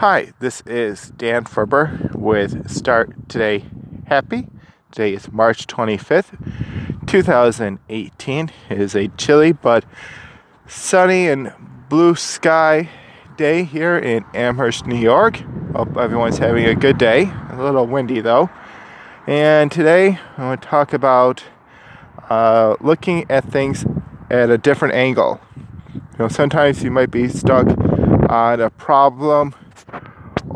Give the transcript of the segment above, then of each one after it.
Hi, this is Dan Ferber with Start Today Happy. Today is March 25th, 2018. It is a chilly but sunny and blue sky day here in Amherst, New York. Hope everyone's having a good day. A little windy though. And today I want to talk about uh, looking at things at a different angle. You know, sometimes you might be stuck on a problem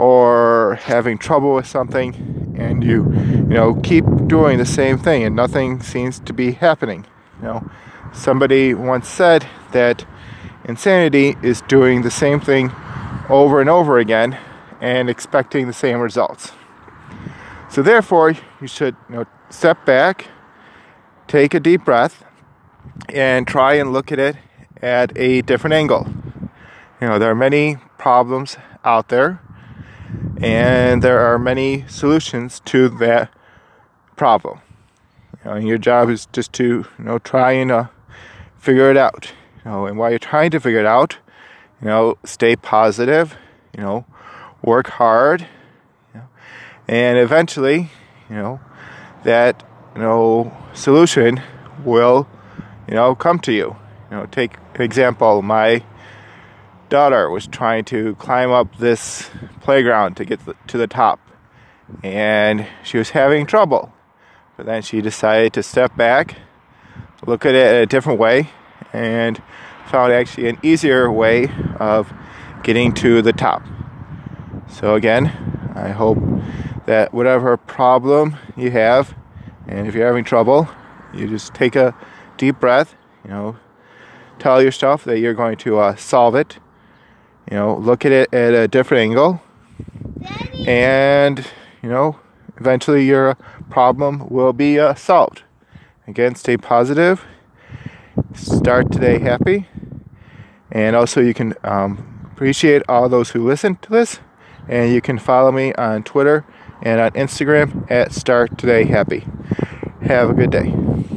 or having trouble with something and you you know keep doing the same thing and nothing seems to be happening. You know somebody once said that insanity is doing the same thing over and over again and expecting the same results. So therefore you should you know step back take a deep breath and try and look at it at a different angle. You know there are many problems out there and there are many solutions to that problem. You know, your job is just to you know try and uh, figure it out. You know, and while you're trying to figure it out, you know, stay positive. You know, work hard. You know, and eventually, you know, that you know solution will you know come to you. You know, take an example. My daughter was trying to climb up this playground to get to the top, and she was having trouble. But then she decided to step back, look at it a different way, and found actually an easier way of getting to the top. So, again, I hope that whatever problem you have, and if you're having trouble, you just take a deep breath, you know, tell yourself that you're going to uh, solve it you know, look at it at a different angle. Daddy. And, you know, eventually your problem will be uh, solved. Again, stay positive. Start today happy. And also, you can um, appreciate all those who listen to this. And you can follow me on Twitter and on Instagram at Start Today Happy. Have a good day.